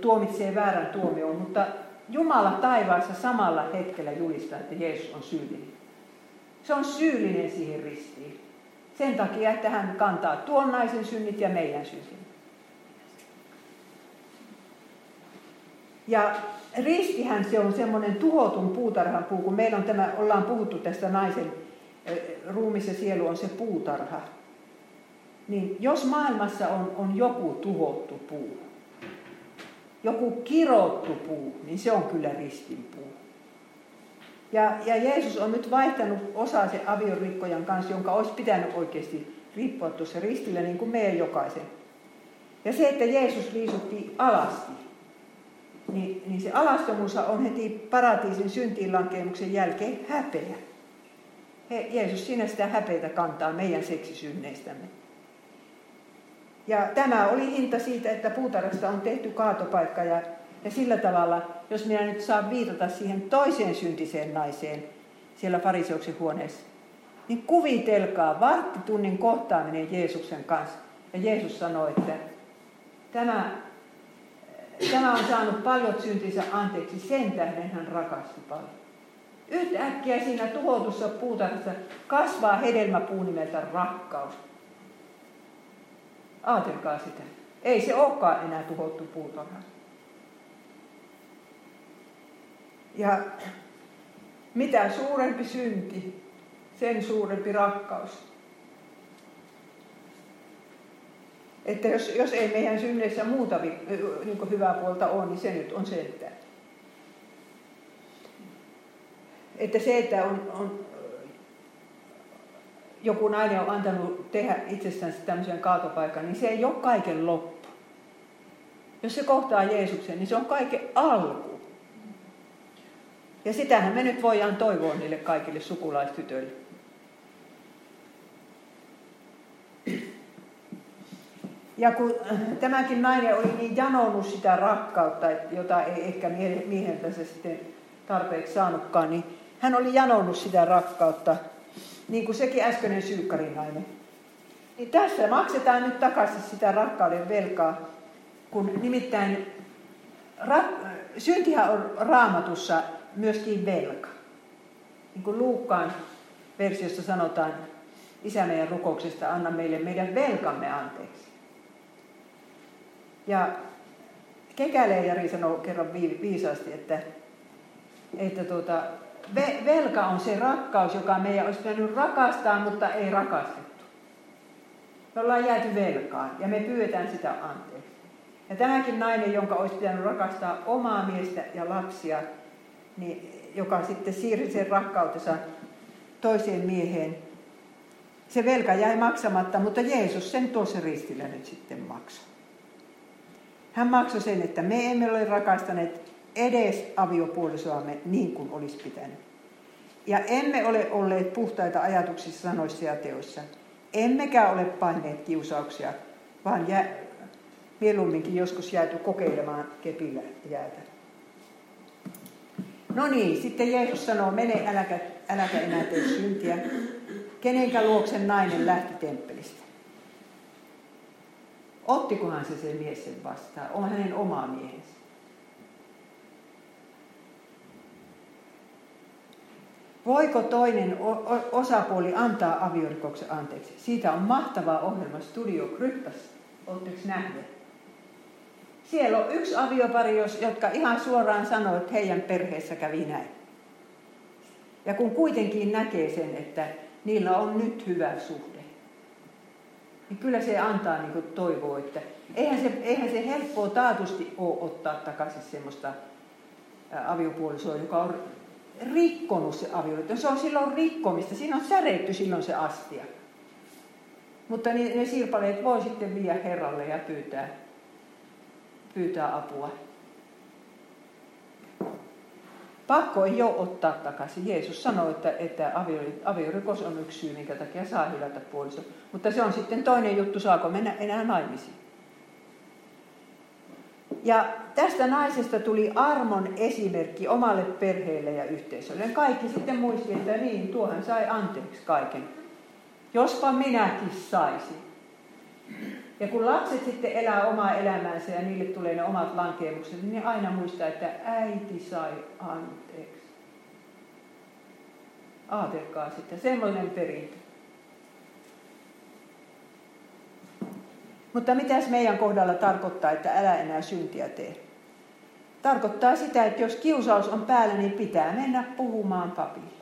tuomitsee väärän tuomioon, mutta Jumala taivaassa samalla hetkellä julistaa, että Jeesus on syyllinen. Se on syyllinen siihen ristiin. Sen takia, että hän kantaa tuon naisen synnit ja meidän synnit. Ja ristihän se on semmoinen tuhotun puutarhan puu, kun meillä on tämä, ollaan puhuttu tästä naisen ruumis ja sielu on se puutarha. Niin jos maailmassa on, on joku tuhottu puu, joku kirottu puu, niin se on kyllä ristin puu. Ja, ja Jeesus on nyt vaihtanut osaa se aviorikkojan kanssa, jonka olisi pitänyt oikeasti riippua tuossa ristillä niin kuin meidän jokaisen. Ja se, että Jeesus liisutti alasti, niin, niin se alastomuus on heti paratiisin syntiinlankemuksen jälkeen häpeä. He, Jeesus sinä sitä häpeitä kantaa meidän seksisynneistämme. Ja tämä oli hinta siitä, että puutarhasta on tehty kaatopaikka ja, ja sillä tavalla, jos minä nyt saan viitata siihen toiseen syntiseen naiseen siellä fariseuksen huoneessa, niin kuvitelkaa varttitunnin kohtaaminen Jeesuksen kanssa. Ja Jeesus sanoi, että tämä Tämä on saanut paljon syntinsä anteeksi, sen tähden hän rakasti paljon. Yhtäkkiä siinä tuhotussa puutarhassa kasvaa hedelmäpuu nimeltä rakkaus. Aatelkaa sitä. Ei se olekaan enää tuhottu puutarha. Ja mitä suurempi synti, sen suurempi rakkaus. Että jos, jos ei meidän synneissä muuta niin hyvää puolta ole, niin se nyt on se, että, että se, että on, on, joku nainen on antanut tehdä itsestään tämmöisen kaatopaikan, niin se ei ole kaiken loppu. Jos se kohtaa Jeesuksen, niin se on kaiken alku. Ja sitähän me nyt voidaan toivoa niille kaikille sukulaistytöille. Ja kun tämäkin nainen oli niin janonut sitä rakkautta, jota ei ehkä mieheltä se sitten tarpeeksi saanutkaan, niin hän oli janonut sitä rakkautta, niin kuin sekin äskeinen syykkarinainen. Niin tässä maksetaan nyt takaisin sitä rakkauden velkaa, kun nimittäin ra- syntihän on raamatussa myöskin velka. Niin kuin Luukkaan versiossa sanotaan Isä meidän rukouksesta, anna meille meidän velkamme anteeksi. Ja Kekäleen Jari sanoi kerran viisaasti, että, että tuota, velka on se rakkaus, joka meidän olisi pitänyt rakastaa, mutta ei rakastettu. Me ollaan jääty velkaan ja me pyydetään sitä anteeksi. Ja tämäkin nainen, jonka olisi pitänyt rakastaa omaa miestä ja lapsia, niin, joka sitten siirsi sen rakkautensa toiseen mieheen, se velka jäi maksamatta, mutta Jeesus sen tuossa ristillä nyt sitten maksoi. Hän maksoi sen, että me emme ole rakastaneet edes aviopuolisoamme niin kuin olisi pitänyt. Ja emme ole olleet puhtaita ajatuksissa, sanoissa ja teoissa. Emmekä ole paineet kiusauksia, vaan jä, mieluumminkin joskus jääty kokeilemaan kepillä jäätä. No niin, sitten Jeesus sanoo, mene äläkä, äläkä enää tee syntiä. Kenenkä luoksen nainen lähti temppelistä? Ottikohan se se mies sen vastaan? On hänen oma miehensä. Voiko toinen osapuoli antaa aviorikoksen anteeksi? Siitä on mahtava ohjelma Studio Kryptas. Oletteko nähneet? Siellä on yksi aviopari, jotka ihan suoraan sanoo, että heidän perheessä kävi näin. Ja kun kuitenkin näkee sen, että niillä on nyt hyvä suhde, niin kyllä se antaa niin toivoa, että eihän se, eihän se helppoa taatusti ole ottaa takaisin semmoista aviopuolisoa, joka on rikkonut se avioliitto. Se on silloin rikkomista. Siinä on säreitty silloin se astia. Mutta ne, ne sirpaleet voi sitten viedä Herralle ja pyytää, pyytää apua. Pakko ei ole ottaa takaisin. Jeesus sanoi, että, että aviorikos on yksi syy, minkä takia saa hylätä puoliso. Mutta se on sitten toinen juttu, saako mennä enää naimisiin. Ja tästä naisesta tuli armon esimerkki omalle perheelle ja yhteisölle. Kaikki sitten muisti, että niin, tuohan sai anteeksi kaiken. Jospa minäkin saisin. Ja kun lapset sitten elää omaa elämäänsä ja niille tulee ne omat lankeemukset, niin ne aina muistaa, että äiti sai anteeksi. Aatelkaa sitten, semmoinen perintö. Mutta mitäs meidän kohdalla tarkoittaa, että älä enää syntiä tee? Tarkoittaa sitä, että jos kiusaus on päällä, niin pitää mennä puhumaan papille.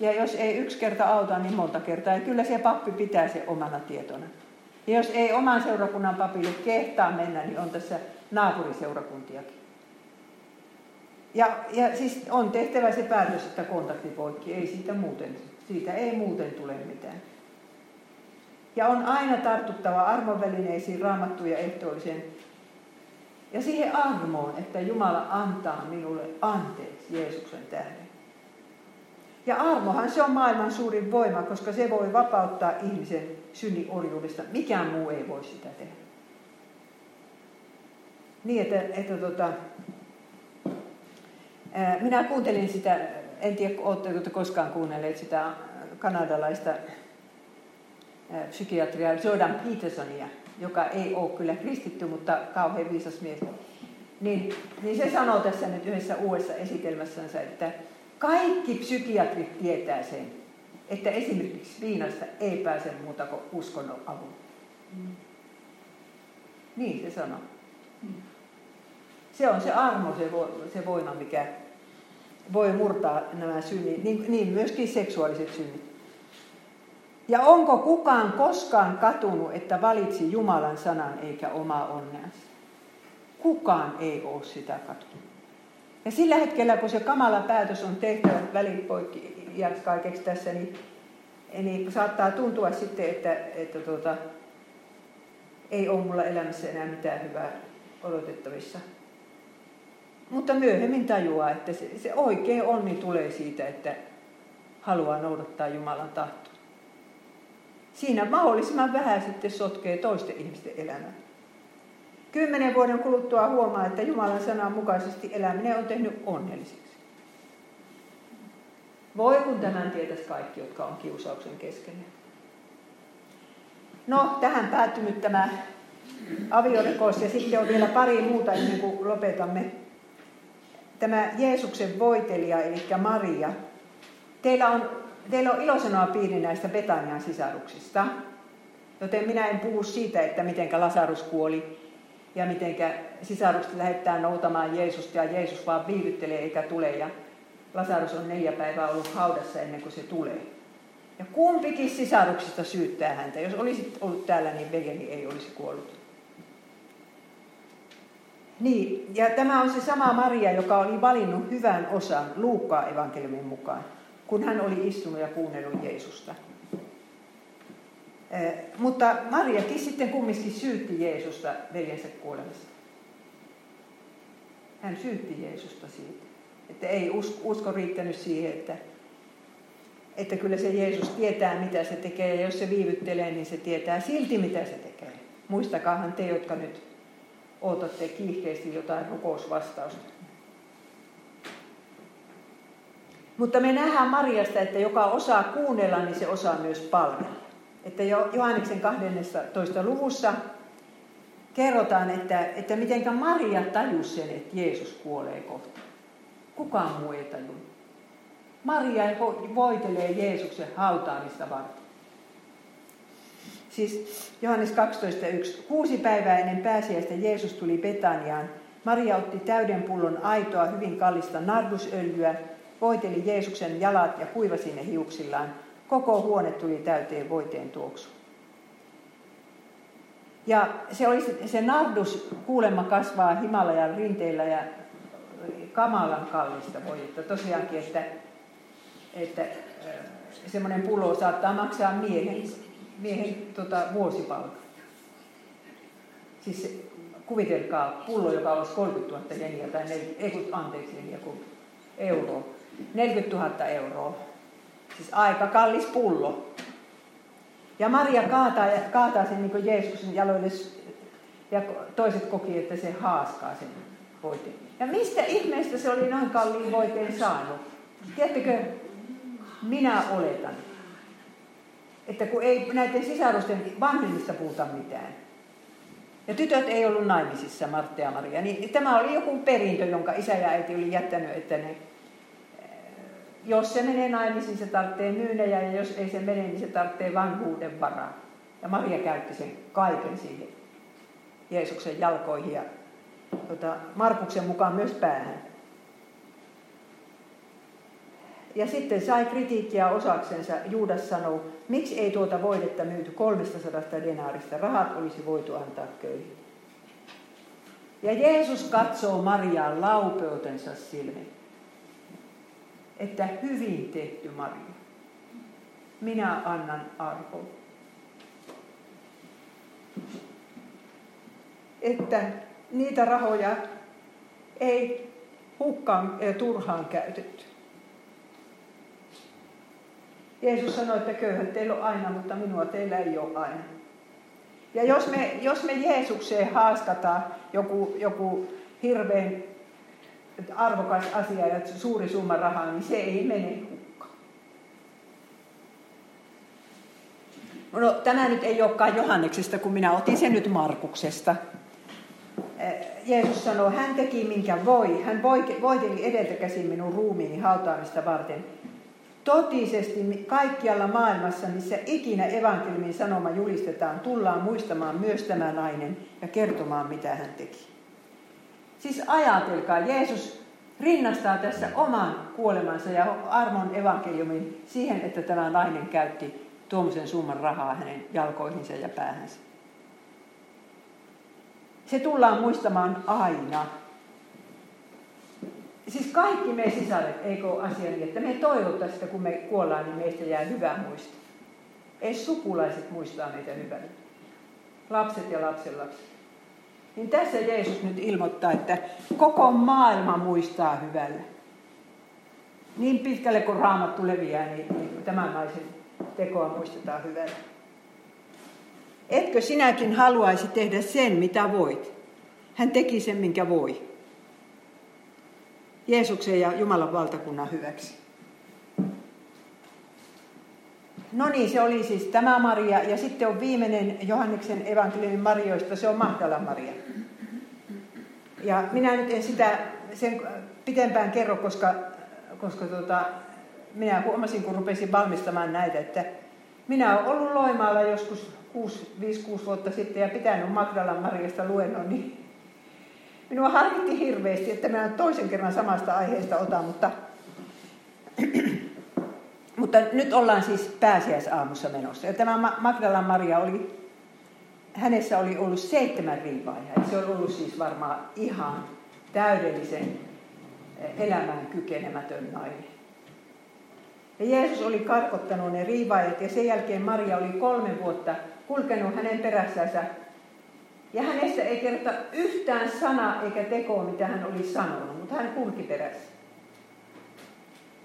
Ja jos ei yksi kerta auta, niin monta kertaa. Ja kyllä se pappi pitää se omana tietona. Ja jos ei oman seurakunnan papille kehtaa mennä, niin on tässä naapuriseurakuntiakin. Ja, ja siis on tehtävä se päätös, että kontakti poikki. Ei siitä muuten, siitä ei muuten tule mitään. Ja on aina tartuttava armonvälineisiin raamattuja ehtoollisen ja siihen armoon, että Jumala antaa minulle anteeksi Jeesuksen tähden. Ja armohan se on maailman suurin voima, koska se voi vapauttaa ihmisen synnin orjuudesta. Mikään muu ei voi sitä tehdä. Niin, että, että tota, ää, minä kuuntelin sitä, en tiedä, oletteko koskaan kuunnelleet sitä kanadalaista psykiatria Jordan Petersonia, joka ei ole kyllä kristitty, mutta kauhean viisas mies. Niin, niin se sanoo tässä nyt yhdessä uudessa esitelmässänsä, että kaikki psykiatrit tietää sen, että esimerkiksi viinasta ei pääse muuta kuin uskonnon avun. Mm. Niin se sanoo. Mm. Se on se armo, se, vo, se voima, mikä voi murtaa nämä synnit, niin, niin myöskin seksuaaliset synnit. Ja onko kukaan koskaan katunut, että valitsi Jumalan sanan eikä omaa onneansa? Kukaan ei ole sitä katunut. Ja sillä hetkellä, kun se kamala päätös on tehty välipoikki kaikeksi tässä, niin, niin saattaa tuntua sitten, että, että tuota, ei ole mulla elämässä enää mitään hyvää odotettavissa. Mutta myöhemmin tajuaa, että se, se oikea onni tulee siitä, että haluaa noudattaa Jumalan tahtoa. Siinä mahdollisimman vähän sitten sotkee toisten ihmisten elämää. Kymmenen vuoden kuluttua huomaa, että Jumalan sanan mukaisesti eläminen on tehnyt onnelliseksi. Voi kun tämän tietäisi kaikki, jotka on kiusauksen keskellä. No, tähän päättynyt tämä aviorikos ja sitten on vielä pari muuta ennen kuin lopetamme. Tämä Jeesuksen voitelija, eli Maria. Teillä on, teillä on ilosanoa piiri näistä Betanian sisaruksista, joten minä en puhu siitä, että miten Lasarus kuoli ja miten sisarukset lähettää noutamaan Jeesusta ja Jeesus vaan viivyttelee eikä tule ja Lasarus on neljä päivää ollut haudassa ennen kuin se tulee. Ja kumpikin sisaruksista syyttää häntä. Jos olisit ollut täällä, niin veljeni ei olisi kuollut. Niin, ja tämä on se sama Maria, joka oli valinnut hyvän osan Luukkaa evankeliumin mukaan, kun hän oli istunut ja kuunnellut Jeesusta. Eh, mutta Mariakin sitten kumminkin syytti Jeesusta veljensä kuolemasta. Hän syytti Jeesusta siitä. Että ei usko, usko riittänyt siihen, että, että kyllä se Jeesus tietää, mitä se tekee. Ja jos se viivyttelee, niin se tietää silti, mitä se tekee. Muistakaahan te, jotka nyt odotatte kiihkeästi jotain rukousvastausta. Mutta me nähdään Mariasta, että joka osaa kuunnella, niin se osaa myös palvella että jo Johanneksen 12. luvussa kerrotaan, että, että miten Maria tajusi sen, että Jeesus kuolee kohta. Kukaan muu ei tajunnut. Maria voitelee Jeesuksen hautaamista varten. Siis Johannes 12.1. Kuusi päivää ennen pääsiäistä Jeesus tuli Betaniaan. Maria otti täyden pullon aitoa, hyvin kallista nardusöljyä, voiteli Jeesuksen jalat ja kuivasi ne hiuksillaan. Koko huone tuli täyteen voiteen tuoksu. Ja se, oli, se nardus kuulemma kasvaa Himalajan rinteillä ja kamalan kallista voidetta. Tosiaankin, että, että semmoinen pullo saattaa maksaa miehen, miehen tota, vuosipalkan. Siis kuvitelkaa pullo, joka olisi 30 000 jeniä, tai ne, ei anteeksi jeniä, kun euroa. 40 000 euroa Siis aika kallis pullo. Ja Maria kaataa, kaataa sen niin Jeesuksen jaloille ja toiset koki, että se haaskaa sen voiteen. Ja mistä ihmeestä se oli noin kalliin voiteen saanut? Tiedättekö, minä oletan, että kun ei näiden sisarusten vanhemmista puhuta mitään, ja tytöt ei ollut naimisissa, Martta ja Maria, niin tämä oli joku perintö, jonka isä ja äiti oli jättänyt, että ne jos se menee naimisiin, se tarvitsee myynejä ja jos ei se mene, niin se tarvitsee vanhuuden varaa. Ja Maria käytti sen kaiken siihen Jeesuksen jalkoihin ja tuota, Markuksen mukaan myös päähän. Ja sitten sai kritiikkiä osaksensa. Juudas sanoi, miksi ei tuota voidetta myyty 300 denaarista, rahat olisi voitu antaa köyhiin. Ja Jeesus katsoo Mariaan laupeutensa silmin että hyvin tehty Maria. Minä annan arvon. Että niitä rahoja ei hukkaan ja turhaan käytetty. Jeesus sanoi, että köyhät teillä on aina, mutta minua teillä ei ole aina. Ja jos me, jos me Jeesukseen haaskataan joku, joku hirveän arvokas asia ja suuri summa rahaa, niin se ei mene hukkaan. No tämä nyt ei olekaan Johanneksesta, kun minä otin sen nyt Markuksesta. Jeesus sanoo, hän teki minkä voi. Hän voiteli edeltä käsin minun ruumiini hautaamista varten. Totisesti kaikkialla maailmassa, missä ikinä evankeliumin sanoma julistetaan, tullaan muistamaan myös tämä nainen ja kertomaan, mitä hän teki. Siis ajatelkaa, Jeesus rinnastaa tässä oman kuolemansa ja armon evankeliumin siihen, että tämä nainen käytti tuommoisen summan rahaa hänen jalkoihinsa ja päähänsä. Se tullaan muistamaan aina. Siis kaikki me sisaret, eikö ole asia niin, että me toivottaisiin, että kun me kuollaan, niin meistä jää hyvä muisto. Ei sukulaiset muistaa meitä hyvällä. Lapset ja lapsenlapset. Niin tässä Jeesus nyt ilmoittaa, että koko maailma muistaa hyvällä. Niin pitkälle kuin raamattu leviää, niin, niin tämän naisen tekoa muistetaan hyvällä. Etkö sinäkin haluaisi tehdä sen, mitä voit? Hän teki sen, minkä voi. Jeesuksen ja Jumalan valtakunnan hyväksi. No niin, se oli siis tämä Maria. Ja sitten on viimeinen Johanneksen evankeliumin Marioista, se on Mahdala Maria. Ja minä nyt en sitä sen pitempään kerro, koska, koska tota, minä huomasin, kun rupesin valmistamaan näitä, että minä olen ollut Loimaalla joskus 5-6 vuotta sitten ja pitänyt Magdalan Mariasta luennon, niin minua harmitti hirveästi, että minä toisen kerran samasta aiheesta otan, mutta, mutta nyt ollaan siis pääsiäisaamussa menossa. Ja tämä Magdalan Maria oli, hänessä oli ollut seitsemän riivaajaa. Se on ollut siis varmaan ihan täydellisen elämään kykenemätön nainen. Ja Jeesus oli karkottanut ne riivaajat ja sen jälkeen Maria oli kolme vuotta kulkenut hänen perässänsä. Ja hänestä ei kerta yhtään sana eikä tekoa, mitä hän oli sanonut, mutta hän kulki perässä.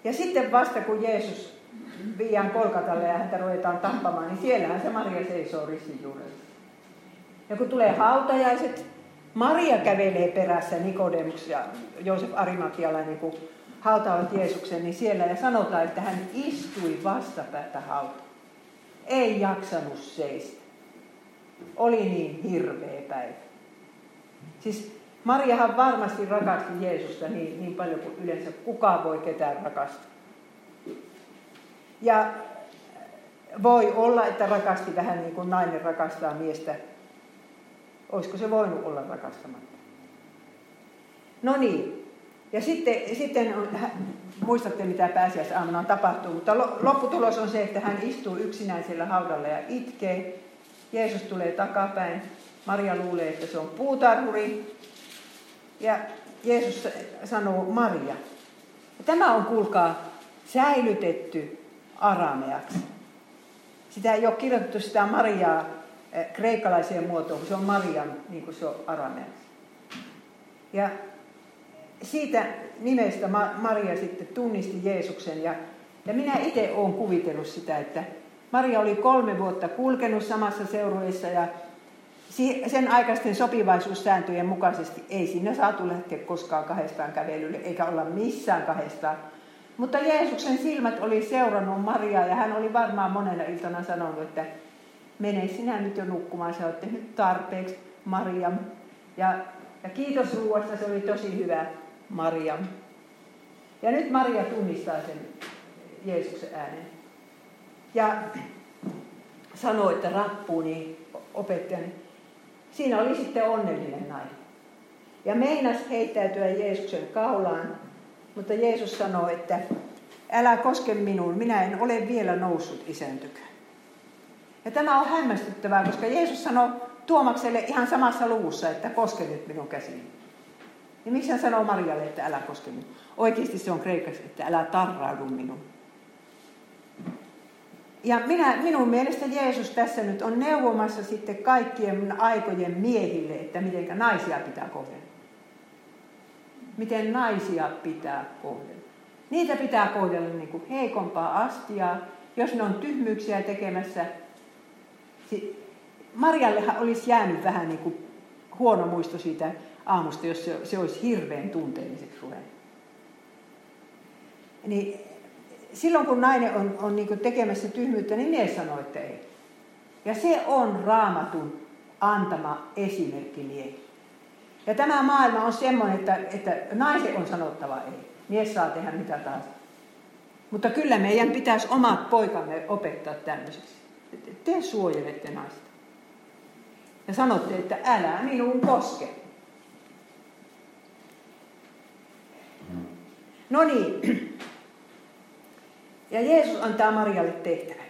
Ja sitten vasta kun Jeesus viiään kolkatalle ja häntä ruvetaan tappamaan, niin siellähän se Maria seisoo ristin juurella. Ja kun tulee hautajaiset, Maria kävelee perässä Nikodemus ja Joosef Arimakialainen, kun hautaavat Jeesuksen, niin siellä ja sanotaan, että hän istui vastapäätä hautaa. Ei jaksanut seistä. Oli niin hirveä päivä. Siis Mariahan varmasti rakasti Jeesusta niin, niin paljon kuin yleensä kukaan voi ketään rakastaa. Ja voi olla, että rakasti vähän niin kuin nainen rakastaa miestä. Olisiko se voinut olla rakastamatta? No niin, ja sitten, sitten on, muistatte mitä pääsiäisaamuna on tapahtunut, mutta lopputulos on se, että hän istuu yksinään siellä haudalla ja itkee. Jeesus tulee takapäin. Maria luulee, että se on puutarhuri. Ja Jeesus sanoo Maria. Tämä on, kuulkaa, säilytetty arameaksi. Sitä ei ole kirjoitettu sitä Mariaa eh, kreikkalaiseen muotoon, kun se on Marian, niin kuin se on arameaksi. Ja siitä nimestä Maria sitten tunnisti Jeesuksen ja, ja minä itse olen kuvitellut sitä, että Maria oli kolme vuotta kulkenut samassa seurueessa ja sen aikaisten sopivaisuussääntöjen mukaisesti ei sinne saatu lähteä koskaan kahdestaan kävelylle eikä olla missään kahdestaan. Mutta Jeesuksen silmät oli seurannut Mariaa ja hän oli varmaan monena iltana sanonut, että mene sinä nyt jo nukkumaan, sä oot tehnyt tarpeeksi Maria. Ja, ja kiitos ruoasta, se oli tosi hyvä. Maria. Ja nyt Maria tunnistaa sen Jeesuksen äänen. Ja sanoo, että rappuuni opettajani. Siinä oli sitten onnellinen nainen. Ja meinas heittäytyä Jeesuksen kaulaan, mutta Jeesus sanoi, että älä koske minuun, minä en ole vielä noussut isän tykään. Ja tämä on hämmästyttävää, koska Jeesus sanoi Tuomakselle ihan samassa luvussa, että koske nyt minun käsiin. Niin miksi hän sanoo Marialle, että älä koske minua? Oikeasti se on kreikaksi, että älä tarraudu minun. Ja minä, minun mielestä Jeesus tässä nyt on neuvomassa sitten kaikkien aikojen miehille, että miten naisia pitää kohdella. Miten naisia pitää kohdella. Niitä pitää kohdella niin kuin heikompaa astiaa, jos ne on tyhmyyksiä tekemässä. Marjallehan olisi jäänyt vähän niin kuin huono muisto siitä aamusta, jos se, olisi hirveän tunteelliseksi ruvennut. Niin silloin kun nainen on, on niin tekemässä tyhmyyttä, niin mies sanoo, että ei. Ja se on raamatun antama esimerkki miehille. Ja tämä maailma on semmoinen, että, että naisen on sanottava ei. Mies saa tehdä mitä tahansa. Mutta kyllä meidän pitäisi omat poikamme opettaa tämmöiseksi. Te suojelette naista. Ja sanotte, että älä minuun koske. No niin. Ja Jeesus antaa Marialle tehtävän.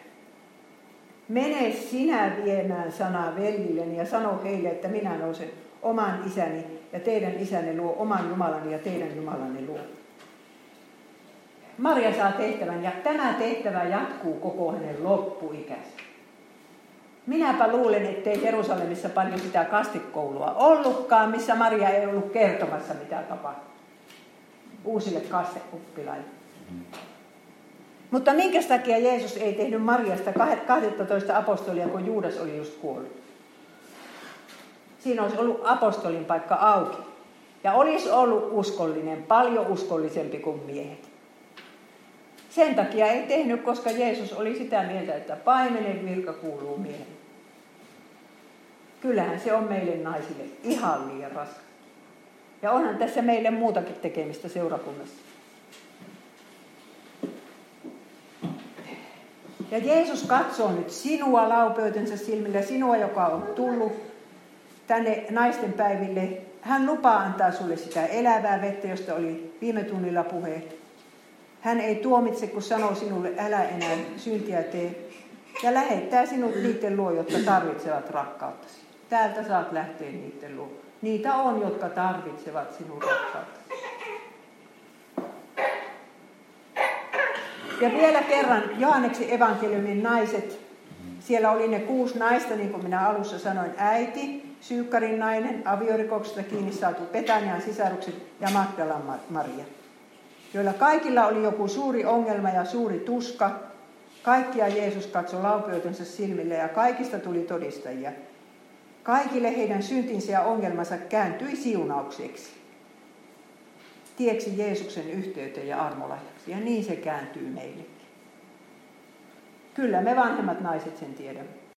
Mene sinä viemään sanaa veljilleni ja sano heille, että minä nousen oman isäni ja teidän isänne luo oman Jumalani ja teidän Jumalanne luo. Maria saa tehtävän ja tämä tehtävä jatkuu koko hänen loppuikänsä. Minäpä luulen, ettei Jerusalemissa paljon sitä kastikoulua ollutkaan, missä Maria ei ollut kertomassa, mitä tapahtui uusille kasteoppilaille. Mutta minkä takia Jeesus ei tehnyt Mariasta 12 apostolia, kun Juudas oli just kuollut? Siinä olisi ollut apostolin paikka auki. Ja olisi ollut uskollinen, paljon uskollisempi kuin miehet. Sen takia ei tehnyt, koska Jeesus oli sitä mieltä, että paimenen virka kuuluu miehen. Kyllähän se on meille naisille ihan liian raskas. Ja onhan tässä meille muutakin tekemistä seurakunnassa. Ja Jeesus katsoo nyt sinua laupeutensa silmillä, sinua, joka on tullut tänne naisten päiville. Hän lupaa antaa sulle sitä elävää vettä, josta oli viime tunnilla puhe. Hän ei tuomitse, kun sanoo sinulle, älä enää syntiä tee. Ja lähettää sinut niiden luo, jotka tarvitsevat rakkauttasi. Täältä saat lähteä niiden luo. Niitä on, jotka tarvitsevat sinun rakkautta. Ja vielä kerran Johanneksen evankeliumin naiset. Siellä oli ne kuusi naista, niin kuin minä alussa sanoin, äiti, Syykkarin nainen, aviorikoksesta kiinni saatu Petanian sisarukset ja Magdalan Maria, joilla kaikilla oli joku suuri ongelma ja suuri tuska. Kaikkia Jeesus katsoi laupioitensa silmille ja kaikista tuli todistajia. Kaikille heidän syntinsä ja ongelmansa kääntyi siunaukseksi. Tieksi Jeesuksen yhteyteen ja armolahjaksi. Ja niin se kääntyy meillekin. Kyllä me vanhemmat naiset sen tiedämme.